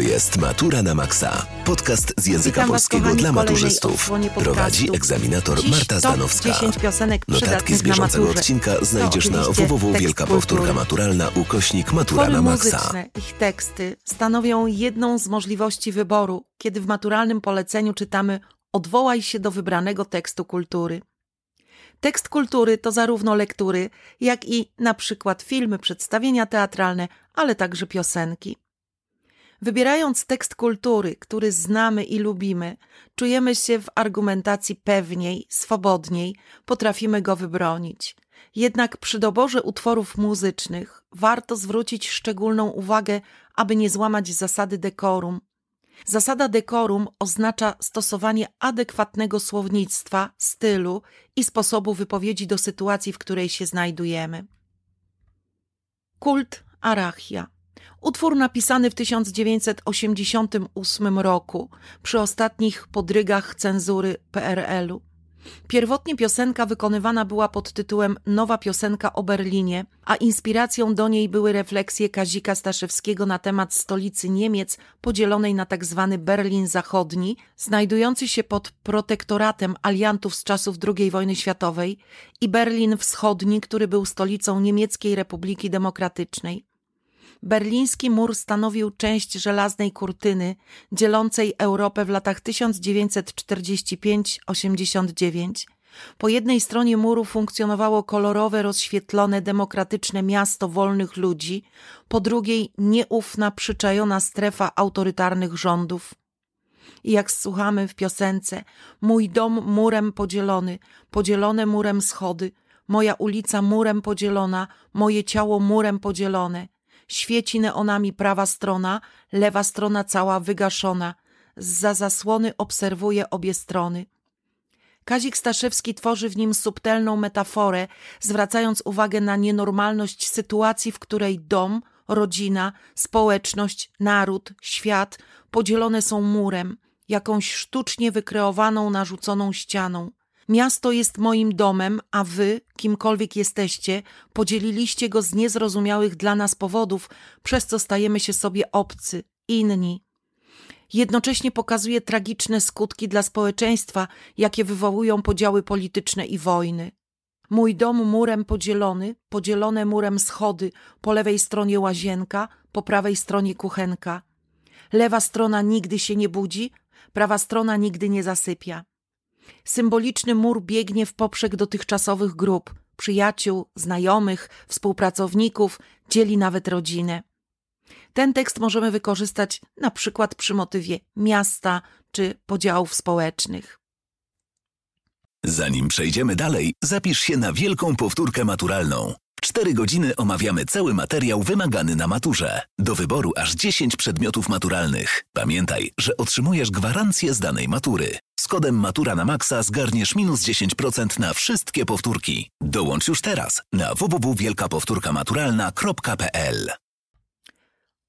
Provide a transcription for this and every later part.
To jest Matura na Maxa. Podcast z języka Witam was, polskiego kochani, dla w kolejnej maturzystów. odsłonie podcastu. Prowadzi egzaminator Dziś Marta top Zdanowska. 10 piosenek Notatki przydatnych z bieżącego na maturze. odcinka znajdziesz na oczywiście tekst kultury. Powtórka Maturalna ukośnik Matura Utwory na Maxa. muzyczne, ich teksty stanowią jedną z możliwości wyboru, kiedy w maturalnym poleceniu czytamy odwołaj się do wybranego tekstu kultury. Tekst kultury to zarówno lektury, jak i na przykład filmy, przedstawienia teatralne, ale także piosenki. Wybierając tekst kultury, który znamy i lubimy, czujemy się w argumentacji pewniej, swobodniej, potrafimy go wybronić. Jednak przy doborze utworów muzycznych warto zwrócić szczególną uwagę, aby nie złamać zasady dekorum. Zasada dekorum oznacza stosowanie adekwatnego słownictwa, stylu i sposobu wypowiedzi do sytuacji, w której się znajdujemy. Kult Arachia. Utwór napisany w 1988 roku przy ostatnich podrygach cenzury PRL-u. Pierwotnie piosenka wykonywana była pod tytułem Nowa piosenka o Berlinie, a inspiracją do niej były refleksje Kazika Staszewskiego na temat stolicy Niemiec podzielonej na tzw. Berlin Zachodni, znajdujący się pod protektoratem aliantów z czasów II wojny światowej i Berlin Wschodni, który był stolicą Niemieckiej Republiki Demokratycznej. Berliński mur stanowił część żelaznej kurtyny dzielącej Europę w latach 1945-89. Po jednej stronie muru funkcjonowało kolorowe, rozświetlone, demokratyczne miasto wolnych ludzi, po drugiej nieufna, przyczajona strefa autorytarnych rządów. I jak słuchamy w piosence, mój dom murem podzielony, podzielone murem schody, moja ulica murem podzielona, moje ciało murem podzielone – Świeci neonami prawa strona, lewa strona cała wygaszona. Za zasłony obserwuje obie strony. Kazik Staszewski tworzy w nim subtelną metaforę, zwracając uwagę na nienormalność sytuacji, w której dom, rodzina, społeczność, naród, świat podzielone są murem, jakąś sztucznie wykreowaną, narzuconą ścianą. Miasto jest moim domem, a wy, kimkolwiek jesteście, podzieliliście go z niezrozumiałych dla nas powodów, przez co stajemy się sobie obcy, inni. Jednocześnie pokazuje tragiczne skutki dla społeczeństwa, jakie wywołują podziały polityczne i wojny. Mój dom murem podzielony, podzielone murem schody, po lewej stronie łazienka, po prawej stronie kuchenka. Lewa strona nigdy się nie budzi, prawa strona nigdy nie zasypia. Symboliczny mur biegnie w poprzek dotychczasowych grup, przyjaciół, znajomych, współpracowników, dzieli nawet rodzinę. Ten tekst możemy wykorzystać na przykład przy motywie miasta czy podziałów społecznych. Zanim przejdziemy dalej, zapisz się na wielką powtórkę maturalną. 4 godziny omawiamy cały materiał wymagany na maturze. Do wyboru aż 10 przedmiotów maturalnych. Pamiętaj, że otrzymujesz gwarancję z danej matury. Z kodem Matura na Maxa zgarniesz minus 10% na wszystkie powtórki. Dołącz już teraz na www.wielkapowtórkamaturalna.pl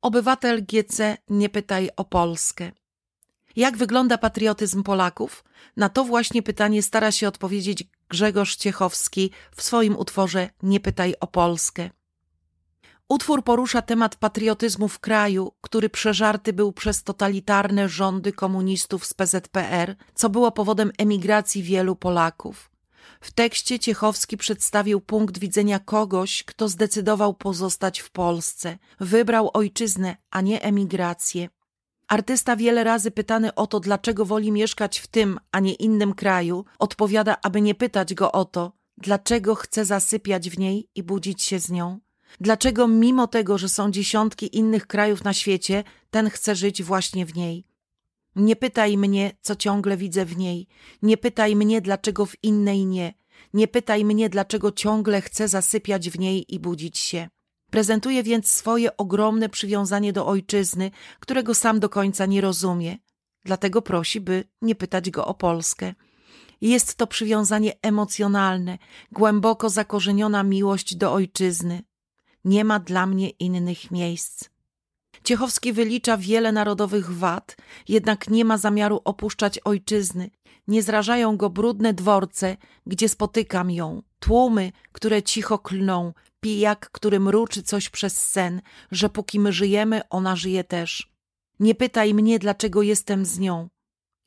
Obywatel GC nie pytaj o Polskę. Jak wygląda patriotyzm Polaków? Na to właśnie pytanie stara się odpowiedzieć Grzegorz Ciechowski w swoim utworze Nie pytaj o Polskę. Utwór porusza temat patriotyzmu w kraju, który przeżarty był przez totalitarne rządy komunistów z PZPR, co było powodem emigracji wielu Polaków. W tekście Ciechowski przedstawił punkt widzenia kogoś, kto zdecydował pozostać w Polsce, wybrał ojczyznę, a nie emigrację. Artysta wiele razy pytany o to, dlaczego woli mieszkać w tym, a nie innym kraju, odpowiada, aby nie pytać go o to, dlaczego chce zasypiać w niej i budzić się z nią. Dlaczego mimo tego, że są dziesiątki innych krajów na świecie, ten chce żyć właśnie w niej. Nie pytaj mnie, co ciągle widzę w niej. Nie pytaj mnie, dlaczego w innej nie. Nie pytaj mnie, dlaczego ciągle chcę zasypiać w niej i budzić się. Prezentuje więc swoje ogromne przywiązanie do ojczyzny, którego sam do końca nie rozumie. Dlatego prosi, by nie pytać go o Polskę. Jest to przywiązanie emocjonalne, głęboko zakorzeniona miłość do ojczyzny. Nie ma dla mnie innych miejsc. Ciechowski wylicza wiele narodowych wad, jednak nie ma zamiaru opuszczać ojczyzny. Nie zrażają go brudne dworce, gdzie spotykam ją, tłumy, które cicho klną, pijak, który mruczy coś przez sen, że póki my żyjemy, ona żyje też. Nie pytaj mnie, dlaczego jestem z nią.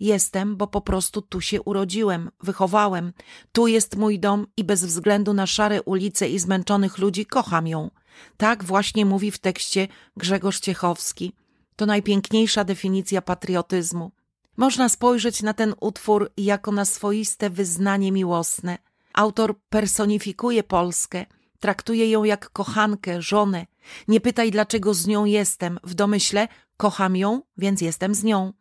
Jestem, bo po prostu tu się urodziłem, wychowałem. Tu jest mój dom i bez względu na szare ulice i zmęczonych ludzi kocham ją. Tak właśnie mówi w tekście Grzegorz Ciechowski. To najpiękniejsza definicja patriotyzmu. Można spojrzeć na ten utwór jako na swoiste wyznanie miłosne. Autor personifikuje Polskę, traktuje ją jak kochankę, żonę. Nie pytaj, dlaczego z nią jestem. W domyśle kocham ją, więc jestem z nią.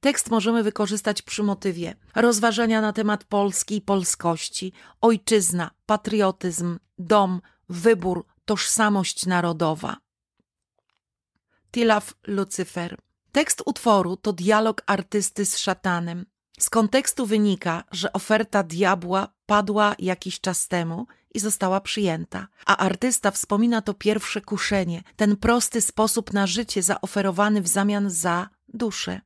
Tekst możemy wykorzystać przy motywie rozważania na temat Polski i polskości, ojczyzna, patriotyzm, dom, wybór, tożsamość narodowa. Tilaf Lucyfer. Tekst utworu to dialog artysty z szatanem. Z kontekstu wynika, że oferta diabła padła jakiś czas temu i została przyjęta, a artysta wspomina to pierwsze kuszenie, ten prosty sposób na życie zaoferowany w zamian za duszę.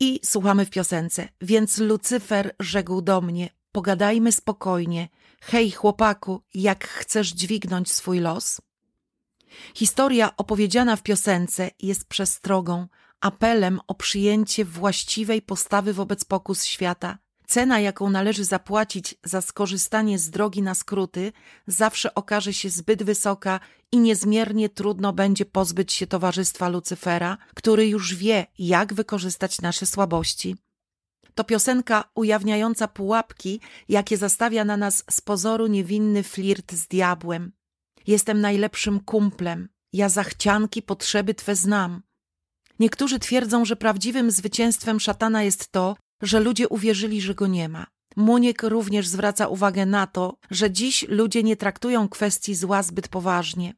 I słuchamy w piosence. Więc Lucyfer rzekł do mnie: Pogadajmy spokojnie. Hej, chłopaku, jak chcesz dźwignąć swój los? Historia opowiedziana w piosence jest przestrogą, apelem o przyjęcie właściwej postawy wobec pokus świata. Cena, jaką należy zapłacić za skorzystanie z drogi na skróty, zawsze okaże się zbyt wysoka i niezmiernie trudno będzie pozbyć się towarzystwa Lucyfera, który już wie, jak wykorzystać nasze słabości. To piosenka ujawniająca pułapki, jakie zastawia na nas z pozoru niewinny flirt z diabłem. Jestem najlepszym kumplem, ja zachcianki potrzeby Twe znam. Niektórzy twierdzą, że prawdziwym zwycięstwem szatana jest to, że ludzie uwierzyli, że go nie ma. Muniek również zwraca uwagę na to, że dziś ludzie nie traktują kwestii zła zbyt poważnie.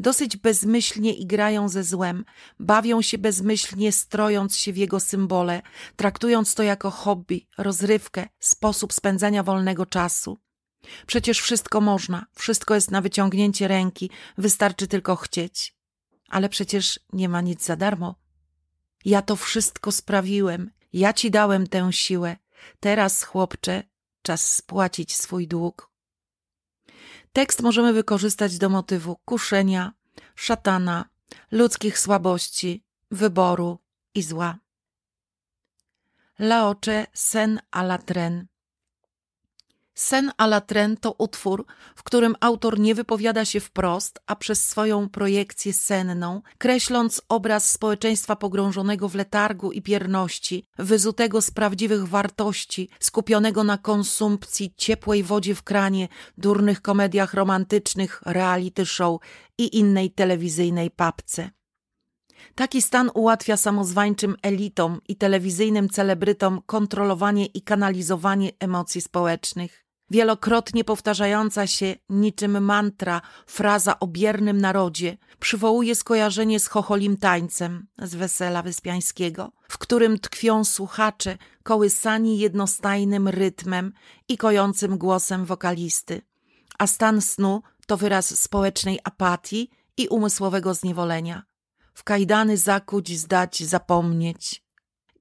Dosyć bezmyślnie igrają ze złem, bawią się bezmyślnie, strojąc się w jego symbole, traktując to jako hobby, rozrywkę, sposób spędzania wolnego czasu. Przecież wszystko można, wszystko jest na wyciągnięcie ręki, wystarczy tylko chcieć. Ale przecież nie ma nic za darmo. Ja to wszystko sprawiłem, ja ci dałem tę siłę. Teraz, chłopcze, czas spłacić swój dług. Tekst możemy wykorzystać do motywu kuszenia, szatana, ludzkich słabości, wyboru i zła. Laocze sen a la tren. Sen a la tren to utwór, w którym autor nie wypowiada się wprost, a przez swoją projekcję senną, kreśląc obraz społeczeństwa pogrążonego w letargu i pierności, wyzutego z prawdziwych wartości, skupionego na konsumpcji, ciepłej wodzie w kranie, durnych komediach romantycznych, reality show i innej telewizyjnej papce. Taki stan ułatwia samozwańczym elitom i telewizyjnym celebrytom kontrolowanie i kanalizowanie emocji społecznych. Wielokrotnie powtarzająca się niczym mantra fraza o biernym narodzie przywołuje skojarzenie z chocholim tańcem z Wesela Wyspiańskiego, w którym tkwią słuchacze kołysani jednostajnym rytmem i kojącym głosem wokalisty. A stan snu to wyraz społecznej apatii i umysłowego zniewolenia w kajdany zakuć, zdać, zapomnieć.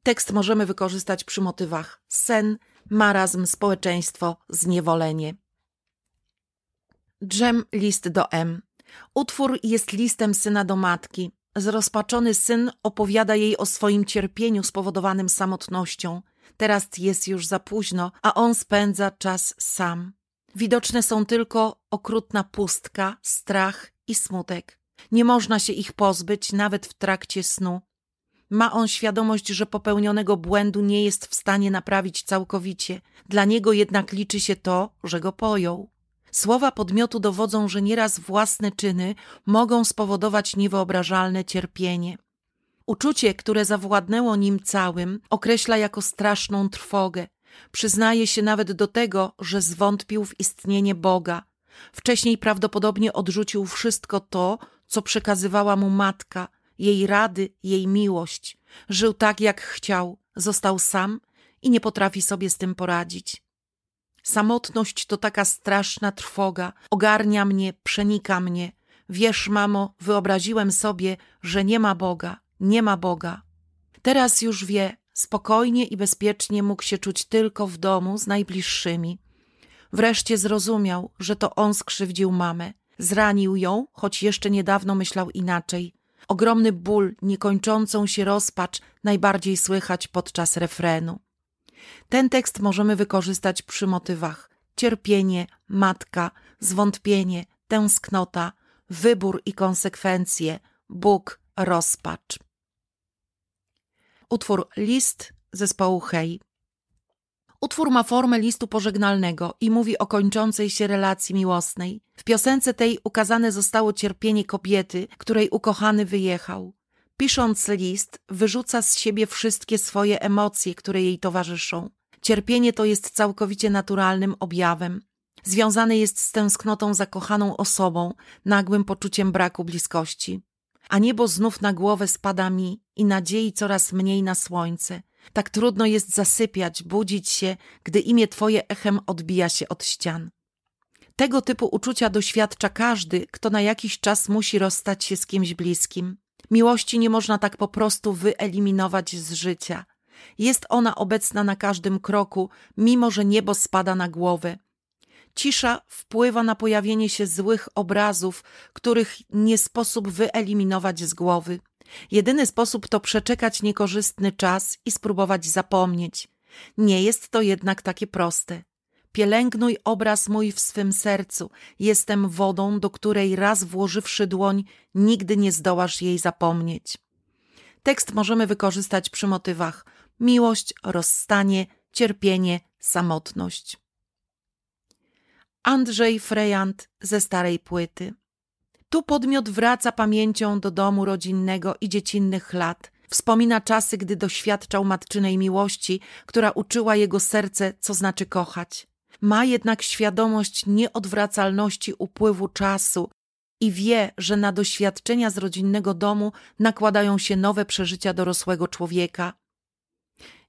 Tekst możemy wykorzystać przy motywach sen, marazm, społeczeństwo, zniewolenie. Dżem list do M. Utwór jest listem syna do matki. Zrozpaczony syn opowiada jej o swoim cierpieniu spowodowanym samotnością. Teraz jest już za późno, a on spędza czas sam. Widoczne są tylko okrutna pustka, strach i smutek. Nie można się ich pozbyć nawet w trakcie snu. Ma on świadomość, że popełnionego błędu nie jest w stanie naprawić całkowicie. Dla niego jednak liczy się to, że go pojął. Słowa podmiotu dowodzą, że nieraz własne czyny mogą spowodować niewyobrażalne cierpienie. Uczucie, które zawładnęło nim całym, określa jako straszną trwogę. Przyznaje się nawet do tego, że zwątpił w istnienie Boga. Wcześniej prawdopodobnie odrzucił wszystko to, co przekazywała mu matka, jej rady, jej miłość. Żył tak, jak chciał, został sam i nie potrafi sobie z tym poradzić. Samotność to taka straszna trwoga, ogarnia mnie, przenika mnie. Wiesz, mamo, wyobraziłem sobie, że nie ma Boga, nie ma Boga. Teraz już wie, spokojnie i bezpiecznie mógł się czuć tylko w domu z najbliższymi. Wreszcie zrozumiał, że to on skrzywdził mamę, Zranił ją, choć jeszcze niedawno myślał inaczej. Ogromny ból, niekończącą się rozpacz najbardziej słychać podczas refrenu. Ten tekst możemy wykorzystać przy motywach cierpienie, matka, zwątpienie, tęsknota, wybór i konsekwencje, Bóg, rozpacz. Utwór List zespołu Hej. Utwór ma formę listu pożegnalnego i mówi o kończącej się relacji miłosnej. W piosence tej ukazane zostało cierpienie kobiety, której ukochany wyjechał. Pisząc list, wyrzuca z siebie wszystkie swoje emocje, które jej towarzyszą. Cierpienie to jest całkowicie naturalnym objawem. Związane jest z tęsknotą za kochaną osobą, nagłym poczuciem braku bliskości. A niebo znów na głowę spada mi i nadziei coraz mniej na słońce. Tak trudno jest zasypiać, budzić się, gdy imię Twoje echem odbija się od ścian. Tego typu uczucia doświadcza każdy, kto na jakiś czas musi rozstać się z kimś bliskim. Miłości nie można tak po prostu wyeliminować z życia. Jest ona obecna na każdym kroku, mimo że niebo spada na głowę. Cisza wpływa na pojawienie się złych obrazów, których nie sposób wyeliminować z głowy. Jedyny sposób to przeczekać niekorzystny czas i spróbować zapomnieć. Nie jest to jednak takie proste. Pielęgnuj obraz mój w swym sercu. Jestem wodą, do której raz włożywszy dłoń, nigdy nie zdołasz jej zapomnieć. Tekst możemy wykorzystać przy motywach miłość, rozstanie, cierpienie, samotność. Andrzej Frejant ze starej płyty. Tu podmiot wraca pamięcią do domu rodzinnego i dziecinnych lat. Wspomina czasy, gdy doświadczał matczynej miłości, która uczyła jego serce, co znaczy kochać. Ma jednak świadomość nieodwracalności upływu czasu i wie, że na doświadczenia z rodzinnego domu nakładają się nowe przeżycia dorosłego człowieka.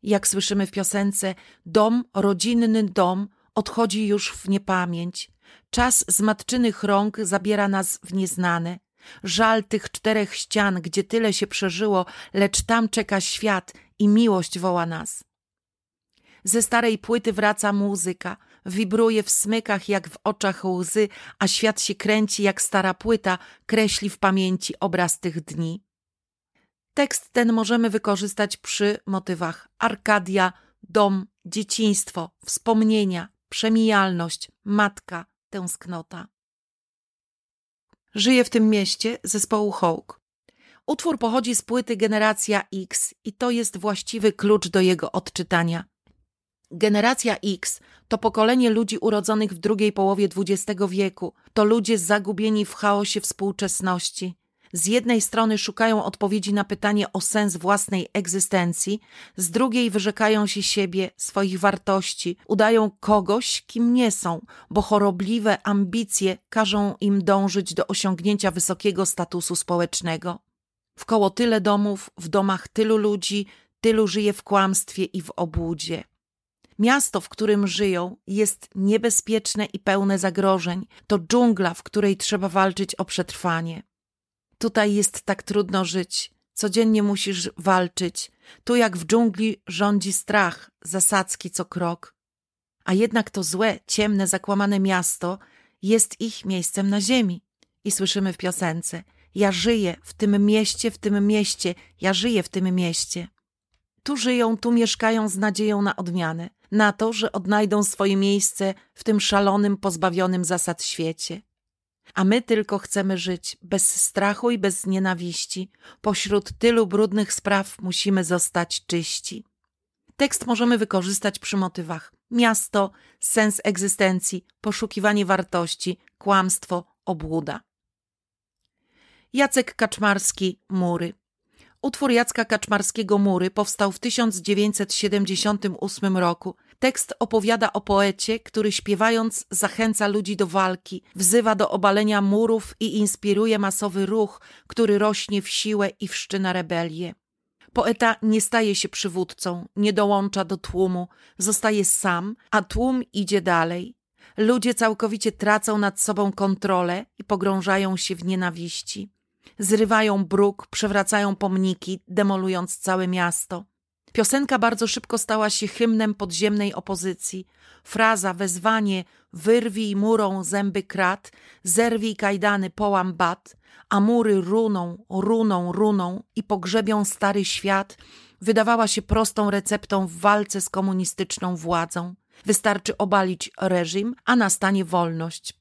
Jak słyszymy w piosence, dom, rodzinny dom odchodzi już w niepamięć. Czas z matczynych rąk zabiera nas w nieznane. Żal tych czterech ścian, gdzie tyle się przeżyło, lecz tam czeka świat i miłość woła nas. Ze starej płyty wraca muzyka, wibruje w smykach jak w oczach łzy, a świat się kręci jak stara płyta, kreśli w pamięci obraz tych dni. Tekst ten możemy wykorzystać przy motywach Arkadia, dom, dzieciństwo, wspomnienia, przemijalność, matka, tęsknota. Żyje w tym mieście zespołu Hawk. Utwór pochodzi z płyty Generacja X i to jest właściwy klucz do jego odczytania. Generacja X to pokolenie ludzi urodzonych w drugiej połowie XX wieku. To ludzie zagubieni w chaosie współczesności z jednej strony szukają odpowiedzi na pytanie o sens własnej egzystencji, z drugiej wyrzekają się siebie, swoich wartości, udają kogoś, kim nie są, bo chorobliwe ambicje każą im dążyć do osiągnięcia wysokiego statusu społecznego. Wkoło tyle domów, w domach tylu ludzi, tylu żyje w kłamstwie i w obłudzie. Miasto, w którym żyją, jest niebezpieczne i pełne zagrożeń. To dżungla, w której trzeba walczyć o przetrwanie. Tutaj jest tak trudno żyć. Codziennie musisz walczyć. Tu jak w dżungli rządzi strach, zasadzki co krok. A jednak to złe, ciemne, zakłamane miasto jest ich miejscem na ziemi. I słyszymy w piosence: Ja żyję w tym mieście, w tym mieście, ja żyję w tym mieście. Tu żyją, tu mieszkają z nadzieją na odmianę, na to, że odnajdą swoje miejsce w tym szalonym, pozbawionym zasad świecie a my tylko chcemy żyć bez strachu i bez nienawiści. Pośród tylu brudnych spraw musimy zostać czyści. Tekst możemy wykorzystać przy motywach: miasto, sens egzystencji, poszukiwanie wartości, kłamstwo, obłuda. Jacek Kaczmarski, Mury. Utwór Jacka Kaczmarskiego Mury powstał w 1978 roku Tekst opowiada o poecie, który śpiewając zachęca ludzi do walki, wzywa do obalenia murów i inspiruje masowy ruch, który rośnie w siłę i wszczyna rebelię. Poeta nie staje się przywódcą, nie dołącza do tłumu, zostaje sam, a tłum idzie dalej. Ludzie całkowicie tracą nad sobą kontrolę i pogrążają się w nienawiści. Zrywają bruk, przewracają pomniki, demolując całe miasto. Piosenka bardzo szybko stała się hymnem podziemnej opozycji. Fraza, wezwanie wyrwij murą zęby krat, zerwij kajdany, połam bat, a mury runą, runą, runą i pogrzebią stary świat, wydawała się prostą receptą w walce z komunistyczną władzą. Wystarczy obalić reżim, a nastanie wolność.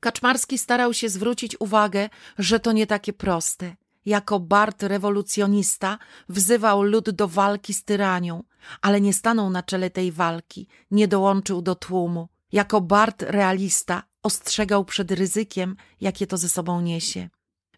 Kaczmarski starał się zwrócić uwagę, że to nie takie proste. Jako Bart rewolucjonista wzywał lud do walki z tyranią, ale nie stanął na czele tej walki, nie dołączył do tłumu. Jako Bart realista ostrzegał przed ryzykiem, jakie to ze sobą niesie.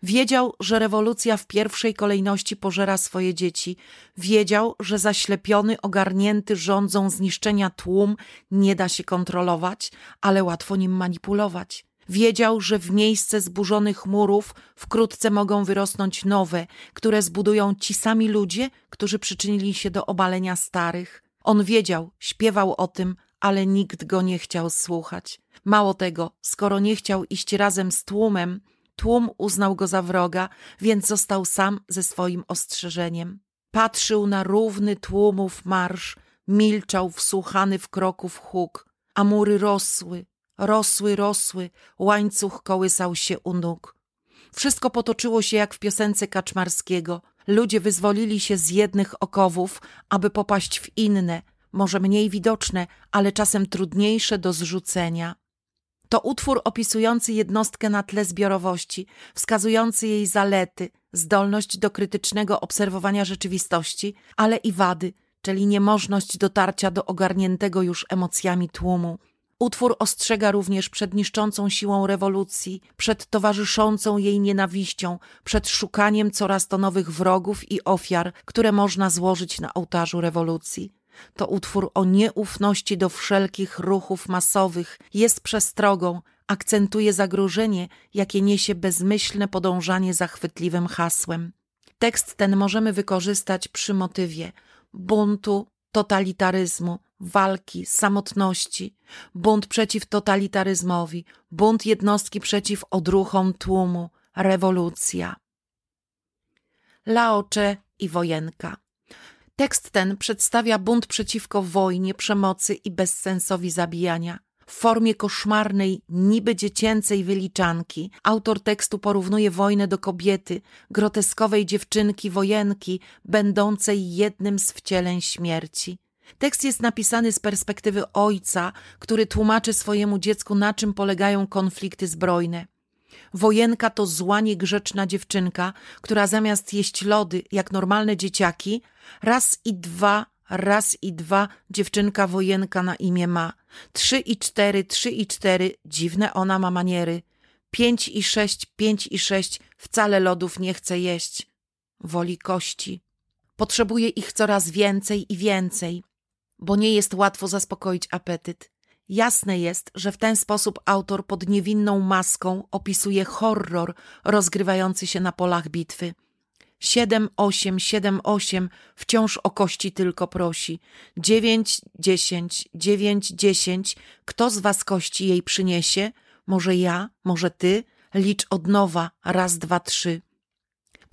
Wiedział, że rewolucja w pierwszej kolejności pożera swoje dzieci. Wiedział, że zaślepiony, ogarnięty rządzą zniszczenia tłum nie da się kontrolować, ale łatwo nim manipulować. Wiedział, że w miejsce zburzonych murów wkrótce mogą wyrosnąć nowe, które zbudują ci sami ludzie, którzy przyczynili się do obalenia starych. On wiedział, śpiewał o tym, ale nikt go nie chciał słuchać. Mało tego, skoro nie chciał iść razem z tłumem, tłum uznał go za wroga, więc został sam ze swoim ostrzeżeniem. Patrzył na równy tłumów marsz, milczał wsłuchany w kroków huk, a mury rosły, Rosły, rosły, łańcuch kołysał się u nóg. Wszystko potoczyło się jak w piosence Kaczmarskiego. Ludzie wyzwolili się z jednych okowów, aby popaść w inne, może mniej widoczne, ale czasem trudniejsze do zrzucenia. To utwór opisujący jednostkę na tle zbiorowości, wskazujący jej zalety, zdolność do krytycznego obserwowania rzeczywistości, ale i wady, czyli niemożność dotarcia do ogarniętego już emocjami tłumu. Utwór ostrzega również przed niszczącą siłą rewolucji, przed towarzyszącą jej nienawiścią, przed szukaniem coraz to nowych wrogów i ofiar, które można złożyć na ołtarzu rewolucji. To utwór o nieufności do wszelkich ruchów masowych, jest przestrogą, akcentuje zagrożenie, jakie niesie bezmyślne podążanie za chwytliwym hasłem. Tekst ten możemy wykorzystać przy motywie buntu, totalitaryzmu, walki, samotności, bunt przeciw totalitaryzmowi, bunt jednostki przeciw odruchom tłumu, rewolucja. Laocze i wojenka. Tekst ten przedstawia bunt przeciwko wojnie, przemocy i bezsensowi zabijania. W formie koszmarnej, niby dziecięcej wyliczanki, autor tekstu porównuje wojnę do kobiety, groteskowej dziewczynki wojenki, będącej jednym z wcieleń śmierci. Tekst jest napisany z perspektywy ojca, który tłumaczy swojemu dziecku, na czym polegają konflikty zbrojne. Wojenka to zła, niegrzeczna dziewczynka, która zamiast jeść lody jak normalne dzieciaki, raz i dwa, raz i dwa dziewczynka wojenka na imię ma. Trzy i cztery, trzy i cztery, dziwne ona ma maniery. Pięć i sześć, pięć i sześć, wcale lodów nie chce jeść. Woli kości. Potrzebuje ich coraz więcej i więcej bo nie jest łatwo zaspokoić apetyt. Jasne jest, że w ten sposób autor pod niewinną maską opisuje horror rozgrywający się na polach bitwy. Siedem, osiem, siedem, osiem, wciąż o kości tylko prosi. Dziewięć, dziesięć, dziewięć, dziesięć, kto z was kości jej przyniesie? Może ja, może ty? Licz od nowa, raz, dwa, trzy.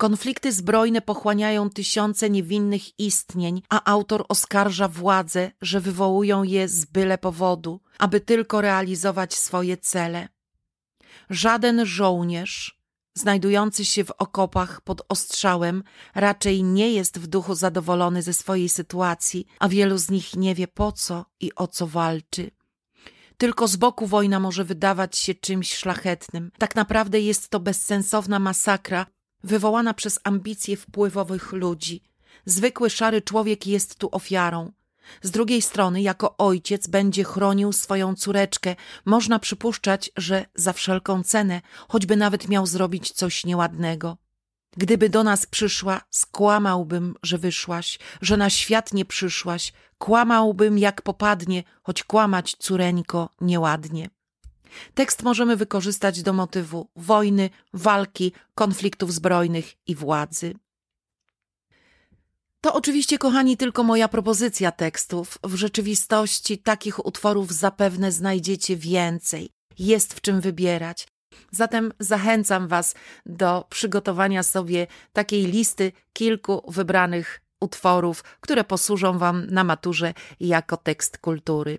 Konflikty zbrojne pochłaniają tysiące niewinnych istnień, a autor oskarża władze, że wywołują je z byle powodu, aby tylko realizować swoje cele. Żaden żołnierz, znajdujący się w okopach pod ostrzałem, raczej nie jest w duchu zadowolony ze swojej sytuacji, a wielu z nich nie wie po co i o co walczy. Tylko z boku wojna może wydawać się czymś szlachetnym. Tak naprawdę jest to bezsensowna masakra, wywołana przez ambicje wpływowych ludzi. Zwykły szary człowiek jest tu ofiarą. Z drugiej strony, jako ojciec będzie chronił swoją córeczkę, można przypuszczać, że za wszelką cenę, choćby nawet miał zrobić coś nieładnego. Gdyby do nas przyszła, skłamałbym, że wyszłaś, że na świat nie przyszłaś, kłamałbym jak popadnie, choć kłamać, córeńko, nieładnie. Tekst możemy wykorzystać do motywu wojny, walki, konfliktów zbrojnych i władzy. To oczywiście, kochani, tylko moja propozycja tekstów. W rzeczywistości takich utworów zapewne znajdziecie więcej. Jest w czym wybierać. Zatem zachęcam Was do przygotowania sobie takiej listy kilku wybranych utworów, które posłużą Wam na maturze jako tekst kultury.